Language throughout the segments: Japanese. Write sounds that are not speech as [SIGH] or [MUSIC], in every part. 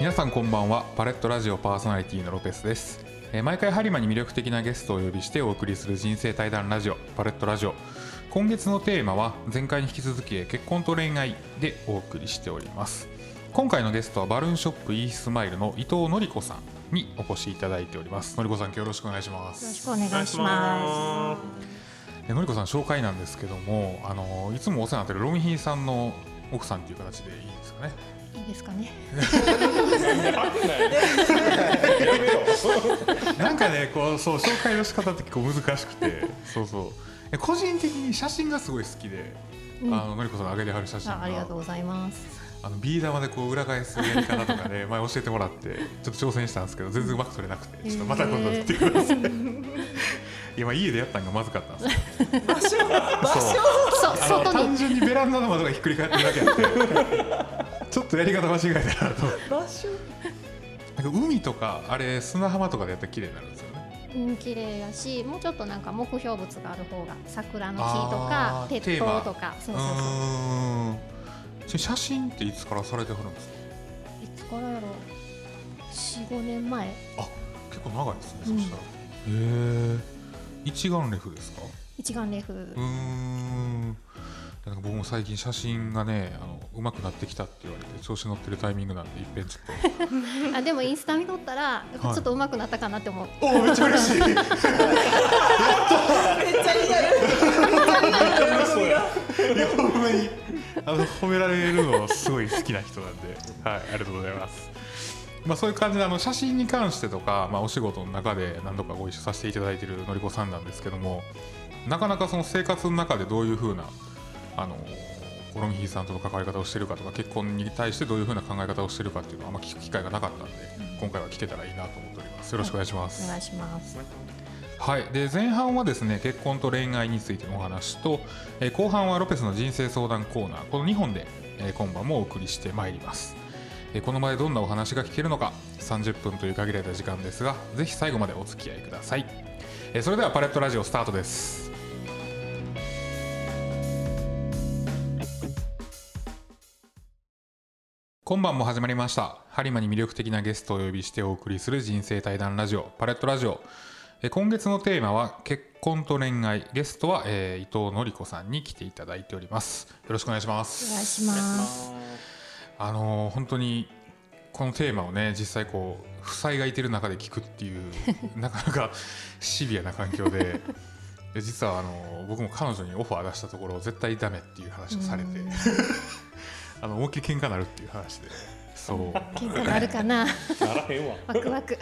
皆さんこんばんは。パレットラジオパーソナリティのロペスです。えー毎回播磨に魅力的なゲストをお呼びしてお送りする人生対談ラジオパレットラジオ。今月のテーマは前回に引き続き結婚と恋愛でお送りしております。今回のゲストはバルーンショップイースマイルの伊藤のり子さんにお越しいただいております。のりこさん今日よろしくお願いしまよろしすくお願いしまえのりこさん紹介なんですけどもあのいつもお世話になってるロミヒーさんの奥さんという形でいいですかね。す。いいですかね。なんかねこうそう紹介の仕方って結構難しくて。そうそう。え個人的に写真がすごい好きで、うん。あののりこさんが上げてはる写真が。あありがとうございます。あのビー玉でこう裏返すやり方とかね前教えてもらってちょっと挑戦したんですけど全然うまく撮れなくてちょっとまた今度撮ってください。いやまあ家でやったのがまずかったんですけど場所？場所？そあの外に。単純にベランダの窓がひっくり返ってるだけやってちょっとやり方間違えたなと。場所？なんか海とかあれ砂浜とかでやったら綺麗になるんですよね。うん綺麗やし、もうちょっとなんか目標物がある方が桜の木とあーか鉄塔とか、そうそうそう。ーん。ちな写真っていつからされてはるんですか？いつからやろう？四五年前。結構長いですね、うん。そしたら。へえ一眼レフですか？一眼レフ。う。ーんなんか僕も最近写真がねあの上手くなってきたって言われて調子乗ってるタイミングなんでいっぺんちょっ [LAUGHS] あでもインスタ見とったら、ちはい。ょっと上手くなったかなって思う。とおお [LAUGHS] めっちゃ嬉しい。めっちゃリアルい。やほんまにあの褒められるのすごい好きな人なんで、はい、ありがとうございます。まあ、そういう感じであの写真に関してとか、まあ、お仕事の中で何度かご一緒させていただいているのりこさんなんですけどもなかなかその生活の中でどういうふうなあのコロミヒーさんとの関わり方をしてるかとか結婚に対してどういうふうな考え方をしてるかっていうのはあんま聞く機会がなかったんで今回は聞けたらいいなと思っております。よろしくお願いします。お願いします。はい、で前半はですね結婚と恋愛についてのお話と、えー後半はロペスの人生相談コーナーこの2本で、えー今晩もお送りしてまいります、えーこの場でどんなお話が聞けるのか30分という限られた時間ですがぜひ最後までお付き合いください、えーそれではパレットラジオスタートです今晩も始まりました。播磨に魅力的なゲストをお呼びしてお送りする人生対談ラジオパレットラジオ。えー今月のテーマは結婚と恋愛。ゲストは、えー伊藤のり子さんに来ていただいております。よろしくお願いしまお願いすします。あのー本当にこのテーマをね実際こう夫妻がいてる中で聞くっていう [LAUGHS] なかなかシビアな環境で。で実はあのー僕も彼女にオファー出したところ絶対ダメっていう話をされて。うんあの思いっきり喧嘩になるっていう話で。そう。喧嘩なるかな。ならへんわ。ワクワク。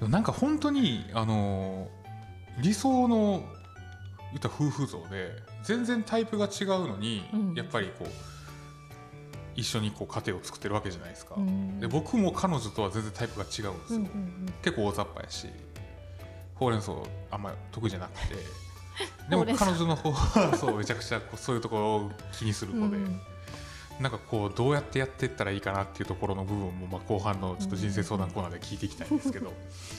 なんか本当にあのー理想の言ったら夫婦像で全然タイプが違うのに、うん。やっぱりこう一緒にこう家庭を作ってるわけじゃないですか、うん。で僕も彼女とは全然タイプが違うんですよ、うんうん結構大雑把やしほうれん草あんま得意じゃなくて。でも彼女の方はそうめちゃくちゃこうそういうところを気にする子で、うんうんなんかこうどうやってやっていったらいいかなっていうところの部分もまあ後半のちょっと人生相談コーナーで聞いていきたいんですけど、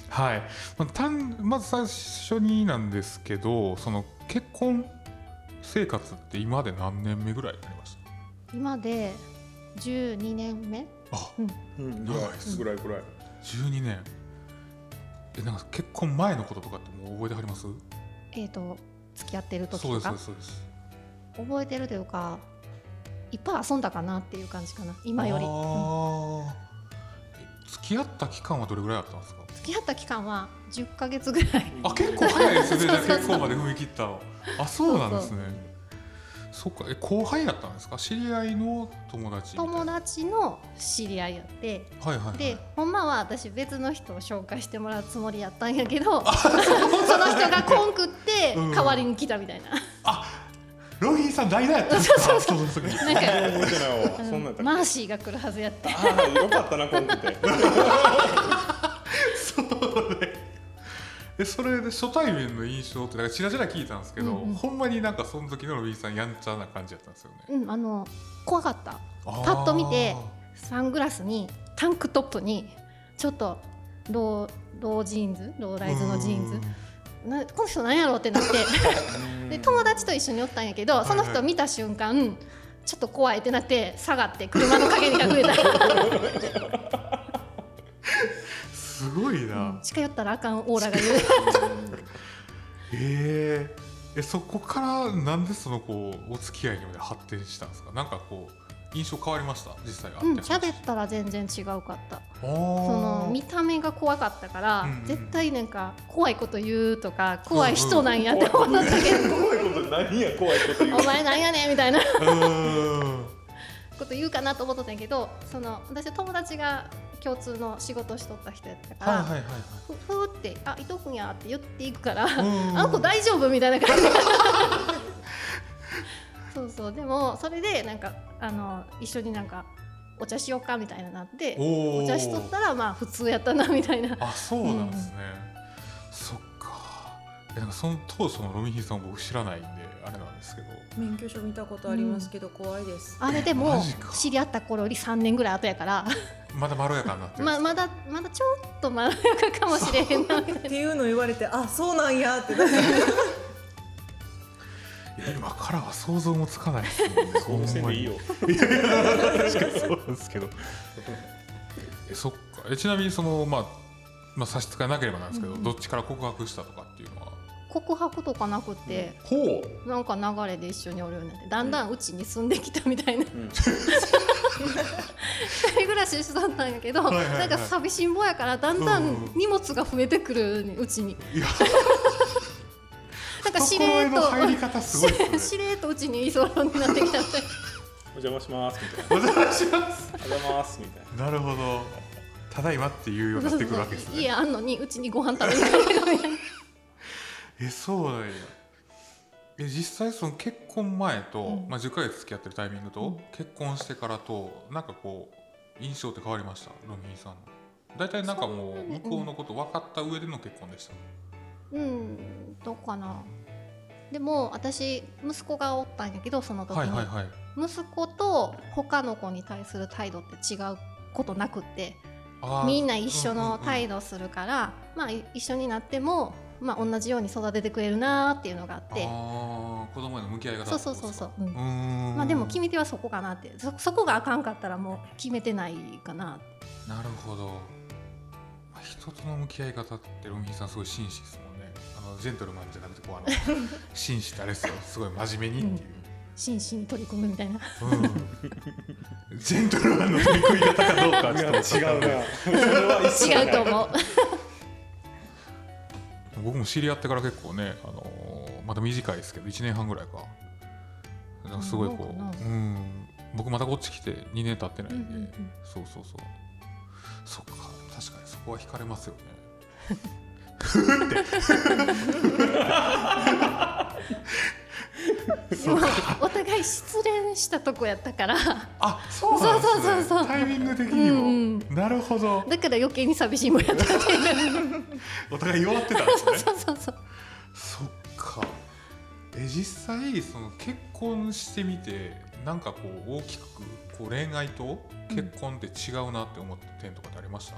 はい、まあ、単まず最初になんですけどその結婚生活って今で何年目ぐらいになりました？今で12年目。あうん、長いぐらいぐらい。12年。えなんか結婚前のこととかってもう覚えてはります？えー、と付き合ってる時とか？そうですそうです。覚えてるというかいっぱい遊んだかなっていう感じかな。今より、あうん。付き合った期間はどれぐらいあったんですか？付き合った期間は10ヶ月ぐらい。あ結構早いですね。[LAUGHS] 結婚まで踏み切った。のあそうなんですね。そっか。え後輩だったんですか？知り合いの友達友達の知り合いやって。はいはいはい。でほんまは私別の人を紹介してもらうつもりやったんやけどその人がコンクってうん。代わりに来たみたいな、ロビーさん代打やったんですか？そうそうそう。なんか。マーシーが来るはずやってああ、よかったな、来んくて。[LAUGHS] そうねえそれで初対面の印象ってなんかちらちら聞いたんですけど、うんうん。ほんまになんかその時のロビーさんやんちゃな感じやったんですよね。うんあの怖かった。パッと見てサングラスにタンクトップにちょっとローロージーンズ？ローライズのジーンズ？なこの人なんやろうってなって。で友達と一緒におったんやけどその人見た瞬間ちょっと怖いってなって下がって車の陰に隠れた。すごいな、近寄ったらあかんオーラが。言うえー。えそこからなんでそのこうお付き合いにまで発展したんですか？なんかこう印象変わりました？実際うん喋ったら全然違うかったそその見た目が怖かったから、うんうん。絶対なんか怖いこと言うとか怖い人なんやって思ったけど、怖いこと何や怖いこと言う。お前なんやねんみたいな。こと言うかなと思ってたんやけどその私友達が共通の仕事しとった人やったから、はいはいはいふふーって「あ伊藤君や」って言っていくから「うん。あの子大丈夫?」みたいな感じ。でそうそう。でもそれでなんかあの一緒になんかお茶しようかみたいななってお茶しとったらまあ普通やったなみたいな。あそうなんですね、そっか。えなんかその当初のロミヒさん僕知らないんであれなんですけど。免許証見たことありますけど、怖いです。あれでも知り合った頃より3年ぐらい後やから。まだまろやかになって [LAUGHS] ままだまだちょっとまろやかかもしれへんな [LAUGHS] っていうの言われて、あ、そうなんやって。今からは想像もつかないですもんね。そのせいでいいよ確かにそうなんですけど。えそっか。えちなみにそのまあまあ差し支えなければなんですけど、うん。うんどっちから告白したとかっていうのは？告白とかなくて、ほう。なんか流れで一緒におるようになってだんだんうちに住んできたみたいな、うん。[LAUGHS] 一人暮らししとったんやけど、はいはいはい。なんか寂しんぼやからだんだうんん荷物が増えてくるねうちにしれっ懐の入り方す。ごいとです。しれっとうちに居候になってきたってお邪魔します。みたいなお邪魔します。お邪魔ます。みたいななるほどただいまっていうようになってくるわけです。ね家あんのにうちにご飯食べに来るみたいなえそうなんやえ実際その結婚前と、うんまあ、10ヶ月付き合ってるタイミングと、うん結婚してからとなんかこう印象って変わりましたロミーさんの大体なんかもう向こうのこと分かった上での結婚でした、うんどうかなでも私息子がおったんやけどその時に、息子と他の子に対する態度って違うことなくってみんな一緒の態度、度するから、まあい一緒になっても、まあ、同じように育ててくれるなーっていうのがあって。あー子供への向き合い方。そうそうそうそう、うん。まあ、でも決め手はそこかなって。そそこがあかんかったらもう決めてないかな。なるほど、まあ、人との向き合い方ってロミーさんすごい紳士ですね。あのジェントルマンじゃなくてこうあの [LAUGHS] 紳士ってあれですよ。すごい真面目にっていう、真摯に取り組むみたいな。うん。ジェントルマンの取り組み方かどうかはちょっと違うな。違うと思う。[LAUGHS] 僕も知り合ってから結構ね、あのーまだ短いですけど1年半ぐらいか。なんかすごいこううん僕またこっち来て2年経ってないんで、うんうんうん。そうそうそう。そっか。確かにそこは惹かれますよねでもお互い失恋したとこやったから。あそうなんですね。そうそうそうそう。タイミング的にも、うんなるほど。だから余計に寂しいもんやったって [LAUGHS] お互い弱ってたんですね。そうそうそう。そっか。え実際その結婚してみてなんかこう大きくこう恋愛と結婚って違うなって思った点とかってありました、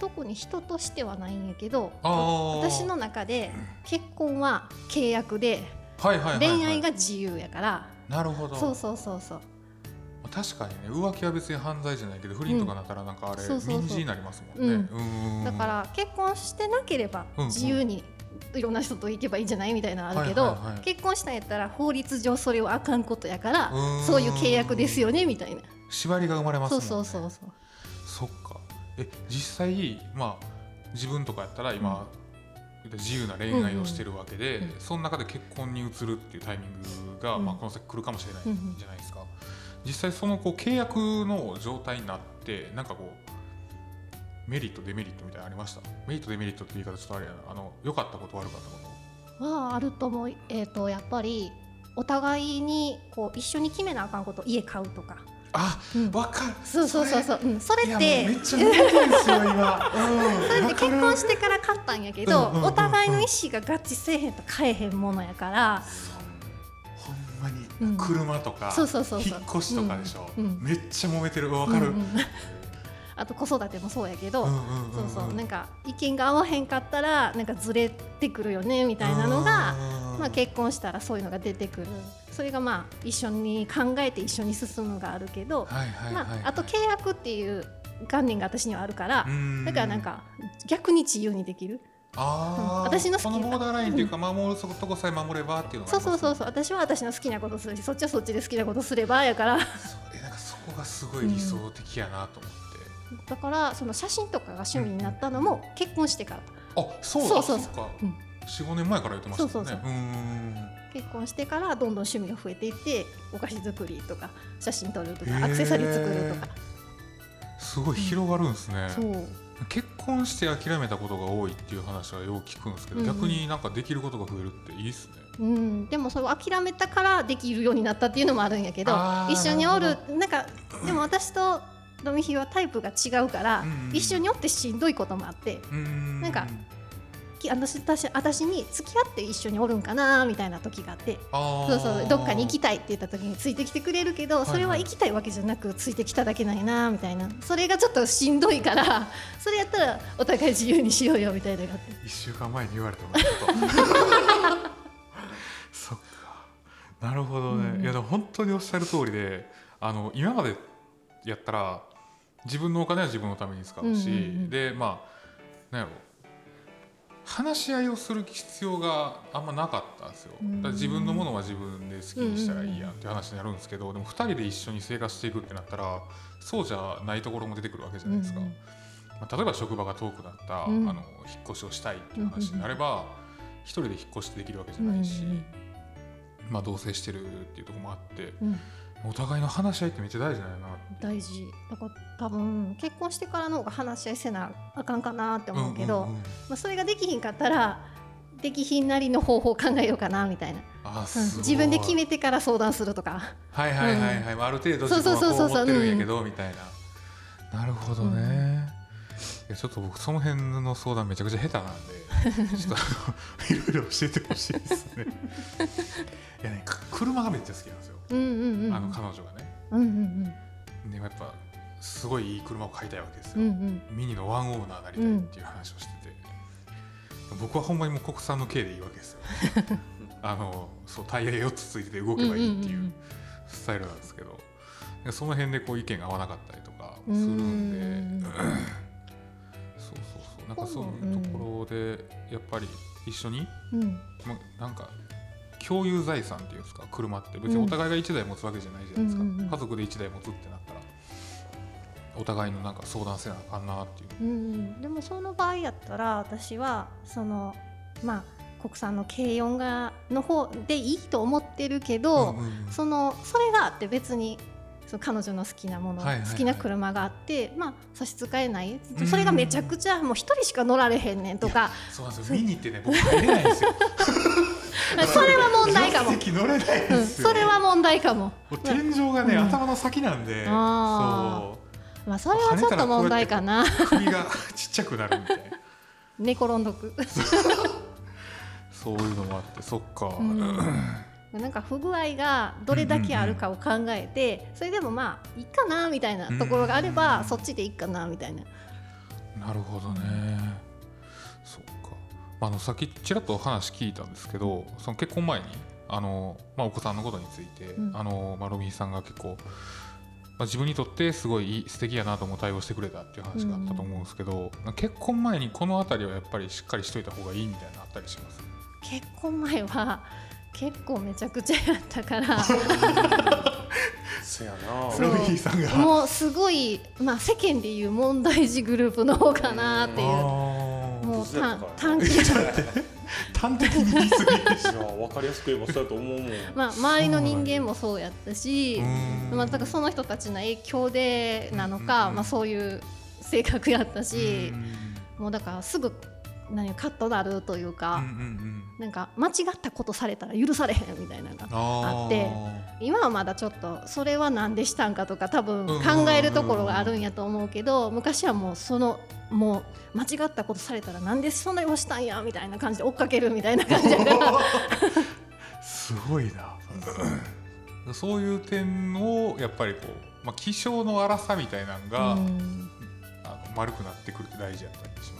特に人としてはないんやけど私の中で結婚は契約ではいはいはい、はい、恋愛が自由やから。なるほど。そうそうそうそう。まあ確かにね浮気は別に犯罪じゃないけど不倫とかなったらなんかあれ、そうそうそう。民事になりますもんね、うん。だから結婚してなければ自由にいろんな人と行けばいいんじゃないみたいなのあるけど、はいはいはい結婚したんやったら法律上それはあかんことやからうん。そういう契約ですよねみたいな。縛りが生まれますもんね。そうそうそうそう。そっかえ実際まあ自分とかやったら今、自由な恋愛をしてるわけで、その中で結婚に移るっていうタイミングが、うん。まあ、この先来るかもしれないじゃないですか、実際そのこう契約の状態になってなんかこうメリットデメリットみたいなのありました？メリットデメリットって言い方ちょっとあれやな。あの良かったこと悪かったこと。はあると思う、えー、とやっぱりお互いにこう一緒に決めなあかんこと家買うとか、あうん。わかる。そうそうそうそう、うん、それってめっちゃ難しいですよ今、うん、それって [LAUGHS] 結婚してから買ったんやけど、お互いの意思が合致せえへんと買えへんものやから、ほんまにうん。車とか、そうそうそうそう。引っ越しとかでしょ、うめっちゃ揉めてる。わかる、[LAUGHS] あと子育てもそうやけど、そうそう。なんか意見が合わへんかったらなんかずれてくるよねみたいなのが、まあ、結婚したらそういうのが出てくる。それがまあ一緒に考えて一緒に進むがあるけど、まあ、あと契約っていう観念が私にはあるから、うん。だからなんか逆に自由にできる。あー。うん。私の好きなこのボーダーラインっていうか守るとこさえ守ればっていうのがそうそうそううそう。私は私の好きなことする。しそっちはそっちで好きなことすればやから。えなんかそこがすごい理想的やなと思って、だからその写真とかが趣味になったのも結婚してから。あそうだ。そうそうそう。うん四五年前から言ってましたね。そうそうそう。ーん。結婚してからどんどん趣味が増えていってお菓子作りとか写真撮るとかアクセサリー作るとか。すごい広がるんですね、そう。結婚して諦めたことが多いっていう話はよく聞くんですけど、うんうん。逆になんかできることが増えるっていいですね。うん、でもそれを諦めたからできるようになったっていうのもあるんやけど一緒におなるなんかでも私とドミヒはタイプが違うから、うんうん一緒におってしんどいこともあってうーん。なんかき私私私に付き合って一緒におるんかなみたいな時があって。そうそうどっかに行きたいって言った時についてきてくれるけどそれは行きたいわけじゃなくついてきただけないなみたいな。それがちょっとしんどいから [LAUGHS] それやったらお互い自由にしようよみたいなのがあって一週間前に言われても。[LAUGHS] そっか。なるほどね、うん。いやでも本当におっしゃる通りであの今までやったら自分のお金は自分のために使うし、うんうんうん。でまあなんやろ話し合いをする必要があんまなかったんですよ、うん。だ自分のものは自分で好きにしたらいいやんって話になるんですけどでも2人で一緒に生活していくってなったらそうじゃないところも出てくるわけじゃないですか。まあ、例えば職場が遠くなった、うん。あの引っ越しをしたいっていう話になれば、一人で引っ越してできるわけじゃないし、まあ、同棲してるっていうところもあってうんお互いの話し合いってめっちゃ大事なんやな大事。だから多分結婚してからの方が話し合いせなあかんかなって思うけど、んんん。まあ、それができひんかったらできひんなりの方法を考えようかなみたいな、うん。あすごい。自分で決めてから相談するとか。はいはいはいはい、まあある程度そう自分はこう思ってるんやけどみたいな。なるほどね、いやちょっと僕その辺の相談めちゃくちゃ下手なんで [LAUGHS] ちょっといろいろ教えてほしいですね。いやねか車がめっちゃ好きなんですよ、うんうんうんあの彼女がね。うんうんでもやっぱすごいいい車を買いたいわけですよ、うんうん。ミニのワンオーナーになりたいっていう話をしてて、僕はほんまにもう国産の軽でいいわけですよ。[LAUGHS] あのそうタイヤ4つついてて動けばいいっていんんうスタイルなんですけど。でその辺でこう意見が合わなかったりとかするんでなんかそういうところでやっぱり一緒に、うんまなんか共有財産っていうんですか車って別にお互いが1台持つわけじゃないじゃないですか、うんうんうん。家族で1台持つってなったらお互いのなんか相談せなあかんなっていう。うんでもその場合やったら私はそのまあ国産の軽4がの方でいいと思ってるけど、うんうんうん。そのそれがあって別にその彼女の好きなもの、はいはいはい。好きな車があってまあ差し支えない。うん。それがめちゃくちゃもう一人しか乗られへんねんとか。そうなんですよ。見に行ってね僕入れないんですよ。それは問題かも、うん、ですよ、それは問題かも、天井がね、うん。頭の先なんで。あまあ、それはちょっと問題かな。そう首がちっちゃくなるみたいな。[LAUGHS] 寝転んどく。そういうのもあってそっか、うんなんか不具合がどれだけあるかを考えて、それでもまあいいかなみたいなところがあれば、うんそっちでいいかなみたいな。なるほどね、そっか、まあ、あのさっきちらっと話聞いたんですけどその結婚前にあの、まあ、お子さんのことについて、うん。あのまあ、ロビーさんが結構、まあ、自分にとってすごい素敵やなと思う対応してくれたっていう話があったと思うんですけど、結婚前にこの辺りはやっぱりしっかりしといた方がいいみたいなのあったりします？結婚前は結構めちゃくちゃやったから。[LAUGHS] せやな。ロビーさんが。もうすごい、まあ、世間でいう問題児グループの方かなっていう。もう短短期端的に言い過ぎいや分かりやすく言えばそうやと思うもん。まあ周りの人間もそうやったしう、んまあ、だからその人たちの影響でなのか、うん。まあ、そういう性格やったしう、ん。もうだからすぐ何カットなるというか、うんうんうん。なんか間違ったことされたら許されへんみたいなのがああって今はまだちょっとそれは何でしたんかとか多分考えるところがあるんやと思うけど昔はもうそのもう間違ったことされたらなんでそんなにしたんやみたいな感じで追っかけるみたいな感じだから。すごいな。[LAUGHS] そういう点をやっぱりこう、まあ、気象の荒さみたいなのが、うん。あの丸くなってくるって大事やったりします。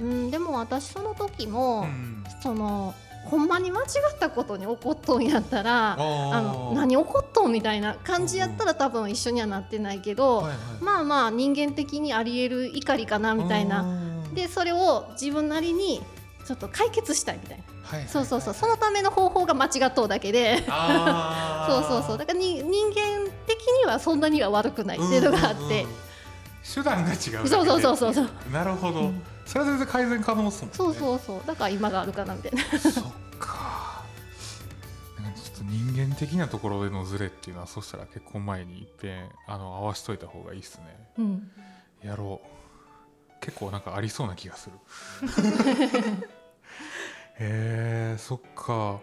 うん、でも私その時も、うん。そのほんまに間違ったことに怒っとんやったらああの何怒っとんみたいな感じやったら多分一緒にはなってないけど、はいはい。まあまあ人間的にありえる怒りかなみたいな。でそれを自分なりにちょっと解決したいみたいな。はいはいそうそうそう。そのための方法が間違っとうだけで。あ [LAUGHS] そうーそうそう。だからに人間的にはそんなには悪くないっていうのがあって。うんうんうん手段が違うそうそうそうそうそう。なるほど、うんそれは全然改善可能ですもんね。そうそうそう。だから今があるかなみたいな。そっか。なんかちょっと人間的なところでのズレっていうのはそしたら結婚前にいっぺんあの合わしといた方がいいっすね。うんやろう。結構なんかありそうな気がする。[LAUGHS] へえそっか。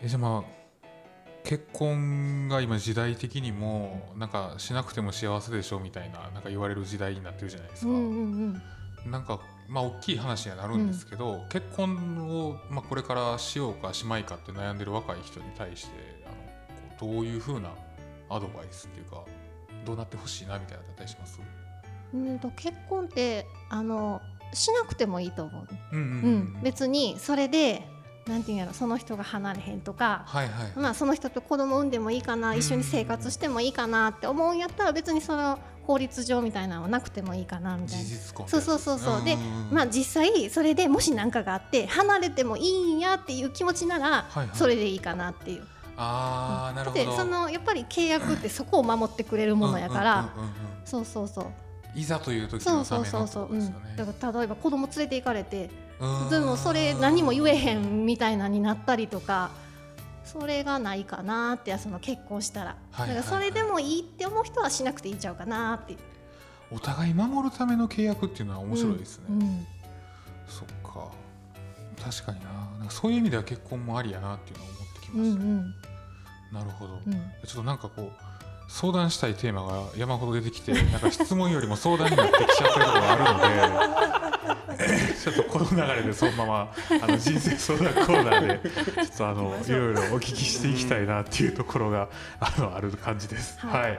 えじゃあまあ結婚が今時代的にもなんかしなくても幸せでしょみたいななんか言われる時代になってるじゃないですか、うんうんなんかまあ大きい話にはなるんですけど、結婚を、まあ、これからしようかしまいかって悩んでる若い人に対してあのどういうふうなアドバイスっていうかどうなってほしいなみたいなったりします？うんうんと結婚ってあのしなくてもいいと思う、うんうんううん。ん、別にそれでなんていうんやろその人が離れへんとか、はいはい、まあ、その人と子供産んでもいいかな一緒に生活してもいいかなって思うんやったら別にその法律上みたいなのはなくてもいいかなみたいな。そうそうそうそう。でまあ実際それでもし何かがあって離れてもいいんやっていう気持ちならそれでいいかなっていう。あーなるほど。でそのやっぱり契約ってそこを守ってくれるものやから、そうそうそう。いざという時そうそのためのうそうね、だから例えば子供連れて行かれてうんでもそれ何も言えへんみたいなになったりとかそれがないかなってその結婚したら、はいだからそれでもいいって思う人はしなくていいんちゃうかなって。お互い守るための契約っていうのは面白いですね、うんうん。そっか。確かにな。なんかそういう意味では結婚もありやなっていうのは思ってきうんうました、ん。なるほど、うん。ちょっとなんかこう相談したいテーマが山ほど出てきてなんか質問よりも相談になってきちゃってるところがあるので [LAUGHS] ちょっとこの流れでそのままあの人生相談コーナーでちょっとあのいろいろお聞きしていきたいなっていうところがあのある感じです。は、はいい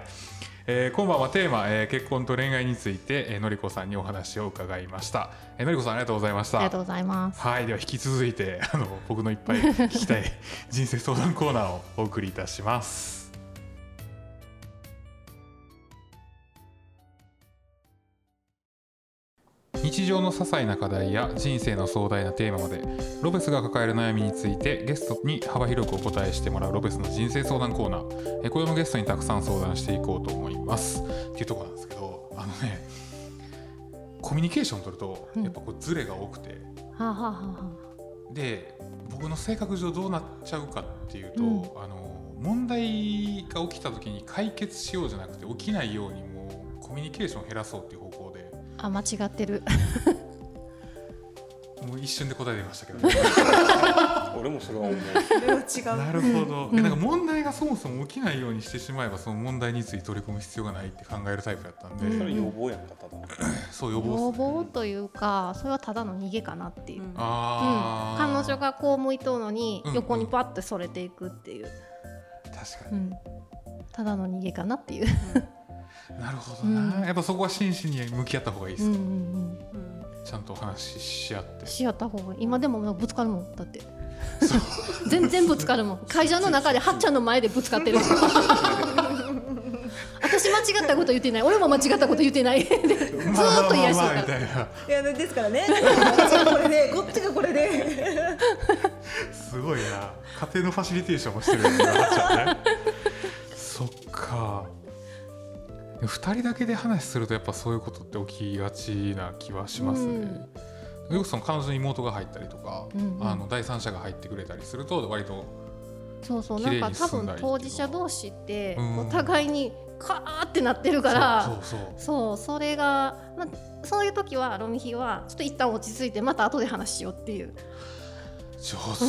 えー今晩はテーマ、えー結婚と恋愛について、えーのりこさんにお話を伺いました。えーのりこさんありがとうございました。ありがとうございますはい、では引き続いてあの僕のいっぱい聞きたい [LAUGHS] 人生相談コーナーをお送りいたします。日常の些細な課題や人生の壮大なテーマまでロペスが抱える悩みについてゲストに幅広くお答えしてもらうロペスの人生相談コーナー。えこれもゲストにたくさん相談していこうと思います。っていうところなんですけどあのねコミュニケーション取るとうん。やっぱこうズレが多くて、はあ、はあはあはで僕の性格上どうなっちゃうかっていうと、うん。あの問題が起きた時に解決しようじゃなくて起きないようにもうコミュニケーションを減らそうっていう方あ、あ間違ってる。[LAUGHS] もう一瞬で答え出ましたけど、ね、[LAUGHS] 俺もそれは思う。それは違う。なるほど、うん。えなんか問題がそもそも起きないようにしてしまえばその問題について取り組む必要がないって考えるタイプだったんで、うん。それ予防やんかただそう予防ね。望というかそれはただの逃げかなっていう、うん。あー。彼女がこう向いとうのにうん。横にパッてそれていくっていう、確かに、うん。ただの逃げかなっていう、なるほどな、うん。やっぱそこは真摯に向き合った方がいいですか、うんうんうんちゃんとお話しし合って。うん、し合った方がいい。今でもぶつかるもん。だって。[LAUGHS] 全然ぶつかるもん。会社の中ではっちゃんの前でぶつかってる [LAUGHS] 私間違ったこと言ってない。俺も間違ったこと言ってない。ずーっと癒してるから。みたいな。いやですからね。こっちがこれでこっちがこれで。すごいな。家庭のファシリテーションもしてるようになっちゃうね2人だけで話するとやっぱそういうことって起きがちな気はしますね、よくその彼女の妹が入ったりとか、うんうん。あの第三者が入ってくれたりすると割とそうそうなんか多分当事者同士ってうんお互いにカーってなってるからそうそれが、まあ、そういう時はロミヒはちょっと一旦落ち着いてまた後で話しようっていう、上手。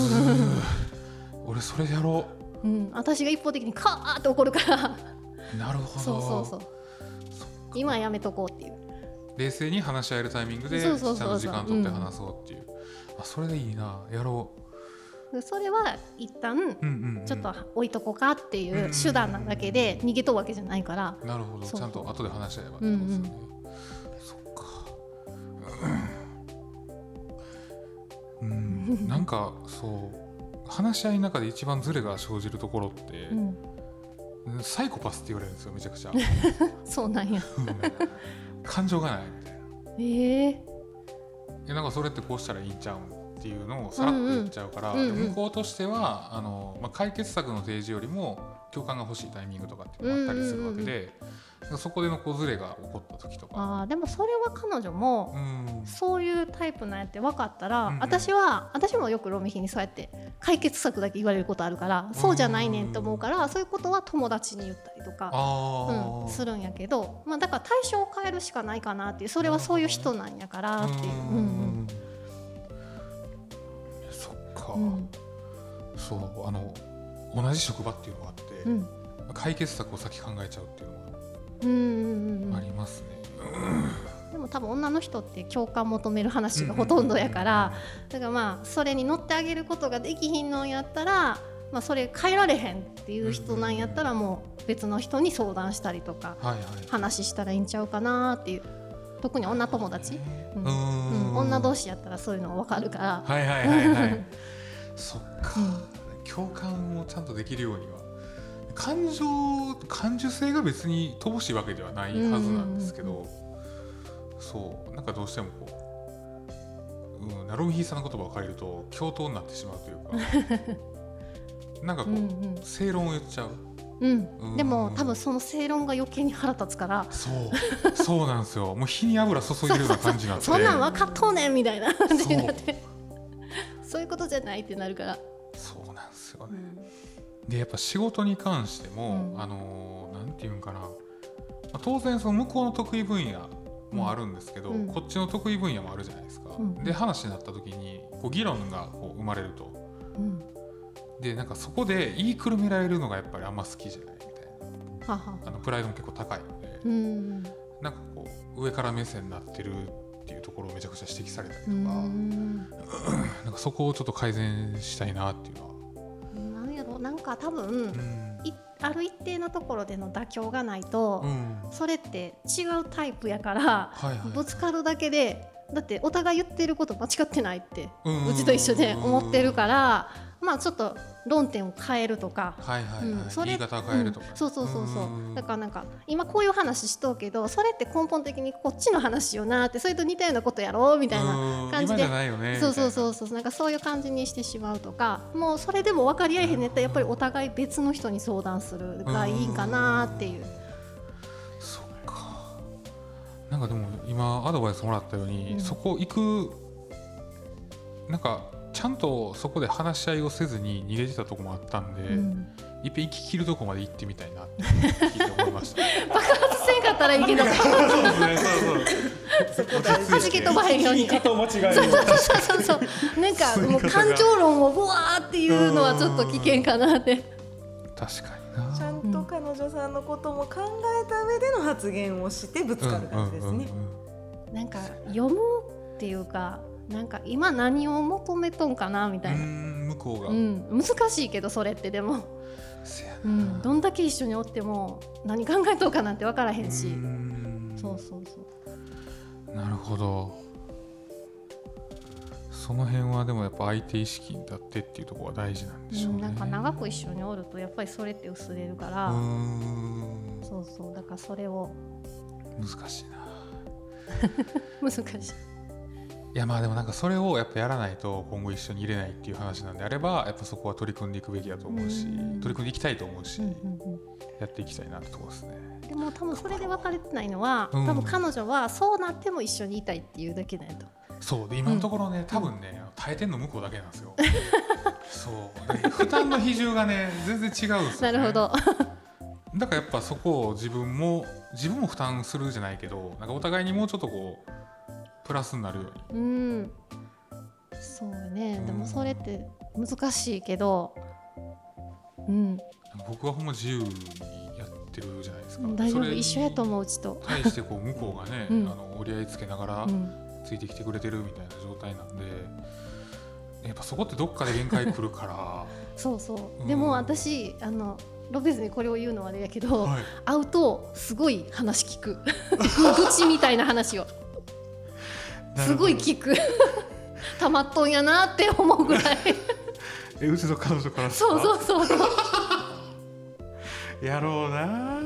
[LAUGHS] 俺それやろう。ん、私が一方的にカーって怒るから。うなるほど。そうそうそう今はやめとこうっていう。冷静に話し合えるタイミングでちゃんと時間取って話そうっていう、あそれでいいな。やろでそれは一旦ちょっと置いとこうかっていう手段なだけで逃げとうわけじゃないから。なるほど。ちゃんと後で話し合えばってことですよね、そっか。うん、うん。なんかそう。話し合いの中で一番ズレが生じるところって、うんサイコパスって言われるんですよめちゃくちゃ。[LAUGHS] そうなんや。うん。感情がないみたいな。えええなんかそれってこうしたらいいんちゃうんっていうのをさらっと言っちゃうから、うんうん向こうとしてはあの、まあ、解決策の提示よりも共感が欲しいタイミングとかっていうのがあったりするわけで、そこでのこうズレが起こった時とか。あーでもそれは彼女もうん。そういうタイプなんやって分かったら、うんうん。私は私もよくロミヒにそうやって解決策だけ言われることあるからそうじゃないねんと思うからそういうことは友達に言ったりとか、うん、するんやけど、まあ、だから対象を変えるしかないかなっていうそれはそういう人なんやからっていう。うんそっか、うんうん。そうあの同じ職場っていうのがあって、うん。解決策を先考えちゃうっていうのうんうんうんがありますね。でも多分女の人って共感求める話がほとんどやからだからまあそれに乗ってあげることができひんのやったら、まあ、それ変えられへんっていう人なんやったらもう別の人に相談したりとか。話したらいいんちゃうかなっていう特に女友達、うん。うん。女同士やったらそういうの分かるから。はいはいはいはい。[LAUGHS] そっか、うん共感をちゃんとできるようには感情感受性が別に乏しいわけではないはずなんですけど、そうなんかどうしてもこう、うん、ナロミヒーさんの言葉を借りると共闘になってしまうというか [LAUGHS] なんかこう、うんうん。正論を言っちゃう。うん。うん。でも多分その正論が余計に腹立つから。そう。そうなんですよ。もう火に油注いでるような感じになって。[LAUGHS] そんなん分かっとうねんみたいな感じになって。そういうことじゃないってなるから。そうなんですよね、うん。でやっぱ仕事に関しても、うん。あのーなんていうんかな、まあ当然その向こうの得意分野もあるんですけど、うん。こっちの得意分野もあるじゃないですか、うん。で話になった時にこう議論がこう生まれると。うん。でなんかそこで言いくるめられるのがやっぱりあんま好きじゃないみたいな。あのプライドも結構高いので、うん。なんかこう上から目線になってるっていうところをめちゃくちゃ指摘されたりとうか、ん。なんかそこをちょっと改善したいなっていうのは、なん。やろなんか多分うん。いある一定のところでの妥協がないと、うん。それって違うタイプやから、ぶつかるだけでだってお互い言ってること間違ってないってうん。うちと一緒で思ってるからまあちょっと論点を変えるとか。はいはいはい、うんそれ言い方を変えるとか、うんそうそうそうそう。うん。だからなんか今こういう話しとうけどそれって根本的にこっちの話よなってそれと似たようなことやろうみたいなうん。感じで。そうそうそみうそう。なんかそういう感じにしてしまうとかもうそれでも分かり合えへんねったらやっぱりお互い別の人に相談するがいいんかなっていう。なそっか。なんかでも今アドバイスもらったように、うん。そこ行くなんかちゃんとそこで話し合いをせずに逃げてたとこもあったんで、うん。いっぺん行き切るとこまで行ってみたいなって思いました。[LAUGHS] 爆発せんかったらいいけど。そうですねそうそう。弾け飛ばへんように。言い方を間違える。そうそうそうなんかもう感情論をブワーっていうのはちょっと危険かなって。確かにな。ちゃんと彼女さんのことも考えた上での発言をしてぶつかる感じですね。なんか読むっていうかなんか今何を求めとんかなみたいな、向こうが、うん、難しいけどそれってでも、うん、どんだけ一緒におっても何考えとうかなんて分からへんし、うん。そうそうそう。なるほど。その辺はでもやっぱ相手意識に立ってっていうところは大事なんでしょうね、うん、なんか長く一緒におるとやっぱりそれって薄れるから、そうそうだからそれを。難しいな。[LAUGHS] 難しいいやまあでもなんかそれをやっぱやらないと今後一緒にいれないっていう話なんであればやっぱそこは取り組んでいくべきだと思うしうん。取り組んでいきたいと思うし、やっていきたいなってところですね。でも多分それで分かれてないのは、うん。多分彼女はそうなっても一緒にいたいっていうだけだよと。そう。で今のところね、多分ね耐えてんの向こうだけなんですよ。そう。で負担の比重がね全然違うんですよ、ね、なるほど。だからやっぱそこを自分も自分も負担するじゃないけどなんかお互いにもうちょっとこうプラスになるようにうん。そうね。でもそれって難しいけど、うん、僕はほんま自由にやってるじゃないですか大丈夫一緒やと思ううちと。対してこう向こうがね、うんあの折り合いつけながらうん。ついてきてくれてるみたいな状態なんでやっぱそこってどっかで限界来るから [LAUGHS] そうそうう。んでも私あのロペスにこれを言うのはあれやけど、はい会うとすごい話聞く。[LAUGHS] 愚痴みたいな話をすごい聞く。[LAUGHS] たまっとんやなって思うぐらい。[LAUGHS] えうちの彼女からそうそうそうそう。[LAUGHS] やろうな。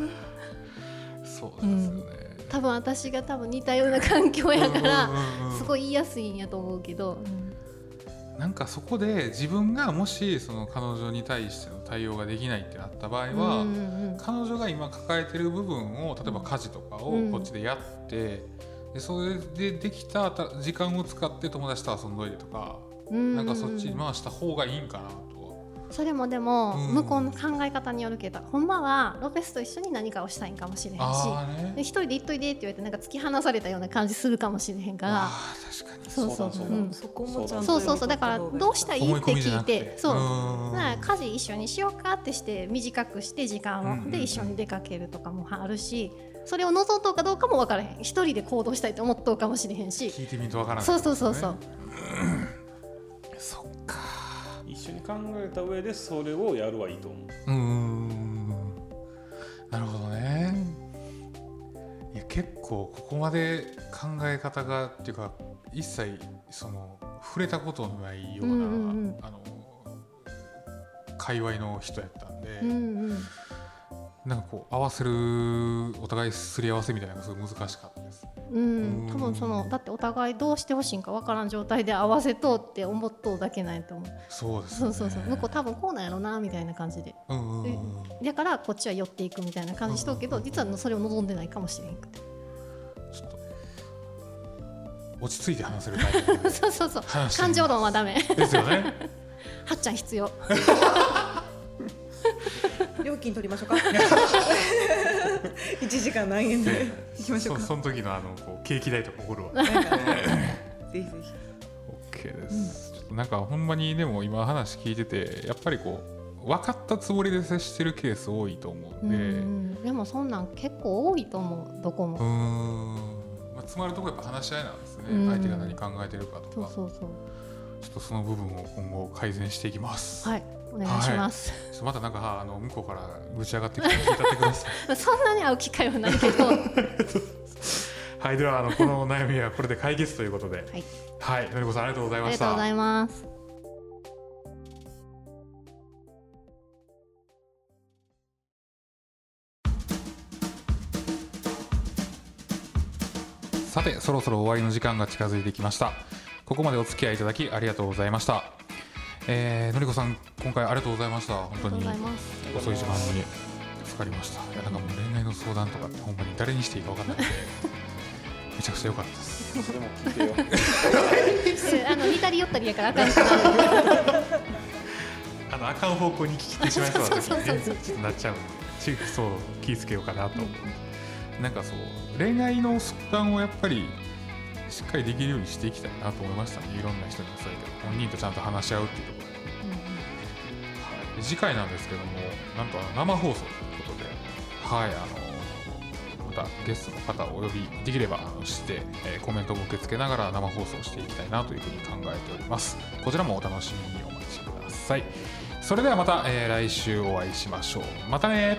そうですよね、多分私が多分似たような環境やからうんうんうんうん。すごい言いやすいんやと思うけど、なんかそこで自分がもしその彼女に対しての対応ができないってなった場合は、うんうん。彼女が今抱えてる部分を例えば家事とかをうん。こっちでやって、でそれでできたた時間を使って友達と遊んどいてとか、うん。なんかそっちに回した方がいいんかなとは。それもでもうん。向こうの考え方によるけど、ほんまはロペスと一緒に何かをしたいんかもしれへんしね。で一人で行っといでって言われてなんか突き放されたような感じするかもしれへんから。あー確かに。そうそう。そうだうん。そこもちゃんとそうそうそう。だからどうしたらいいって聞ないくて。てそう。うん。だから家事一緒にしようかってして短くして時間を、うんうんうん。で一緒に出かけるとかもあるしそれを望んどうかどうかも分からへん。一人で行動したいって思っとうかもしれへんし。聞いてみるとわからない、そうそうそうそう、そっか。一緒に考えた上でそれをやるはいいと思う。うーん。なるほどね、いや結構ここまで考え方がっていうか一切その触れたことのないような、うんうんうん。あの界隈の人やったんで、うんうんなんかこう合わせるお互いすり合わせみたいなのがすごい難しかったです。ね。うん、多分そのだってお互いどうしてほしいんか分からん状態で合わせとうって思っとうだけなんやと思う。そうですね。そうそうそう。向こう多分こうなんやろなみたいな感じで。うんうんうんだからこっちは寄っていくみたいな感じしとうけど実はそれを望んでないかもしれへんくて。ちょっと落ち着いて話せるタイプで。[LAUGHS] そうそうそう。感情論はダメ。ですよね。[LAUGHS] はっちゃん必要 [LAUGHS] 料金取りましょうか。[LAUGHS] 一時間何円で行きましょうか。そその時のあのこうケーキ代とかおごるわ。なんかね。[LAUGHS] ぜひぜひ。OK です、ちょっとなんかほんまにでも今話聞いててやっぱりこう分かったつもりで接してるケース多いと思うんで。うんでもそんなん結構多いと思うどこも、ん、まあ、詰まるとこやっぱ話し合いなんですね、うん。相手が何考えてるかとか。そうそうそう。ちょっとその部分を今後改善していきます、はいお願い。します、ちょっとまたなんかあの向こうからぶち上がってきて聞いたってください。[LAUGHS] そんなに会う機会はないけど。はいではあのこの悩みはこれで解決ということで。はい。はいのりこさんありがとうございあました。りがとうございます。さてそろそろ終わりの時間が近づいてきました。ここまでお付き合いいただきありがとうございましたえーのりこさん今回ありがとうございました。本当に。遅い時間に助かりましたいやなんかもう恋愛の相談とかってほんまに誰にしていいか分かんなくて。[LAUGHS] めちゃくちゃ良かったです。それも聞いてよ。えあの似たり寄ったりやからあかんあのあかん方向に聞いてしまいそうな時にねちょっとなっちゃう。んでちそう気ぃつけようかなと思う、なんかそう恋愛の相談をやっぱりしっかりできるようにしていきたいなと思いましたね。いろんな人にもそうやけど本人とちゃんと話し合うっていうところで。はい。次回なんですけどもなんと生放送ということではいあのまたゲストの方をお呼びできればして、えーコメントも受け付けながら生放送していきたいなというふうに考えております。こちらもお楽しみにお待ちください。それではまた、えー来週お会いしましょう。またね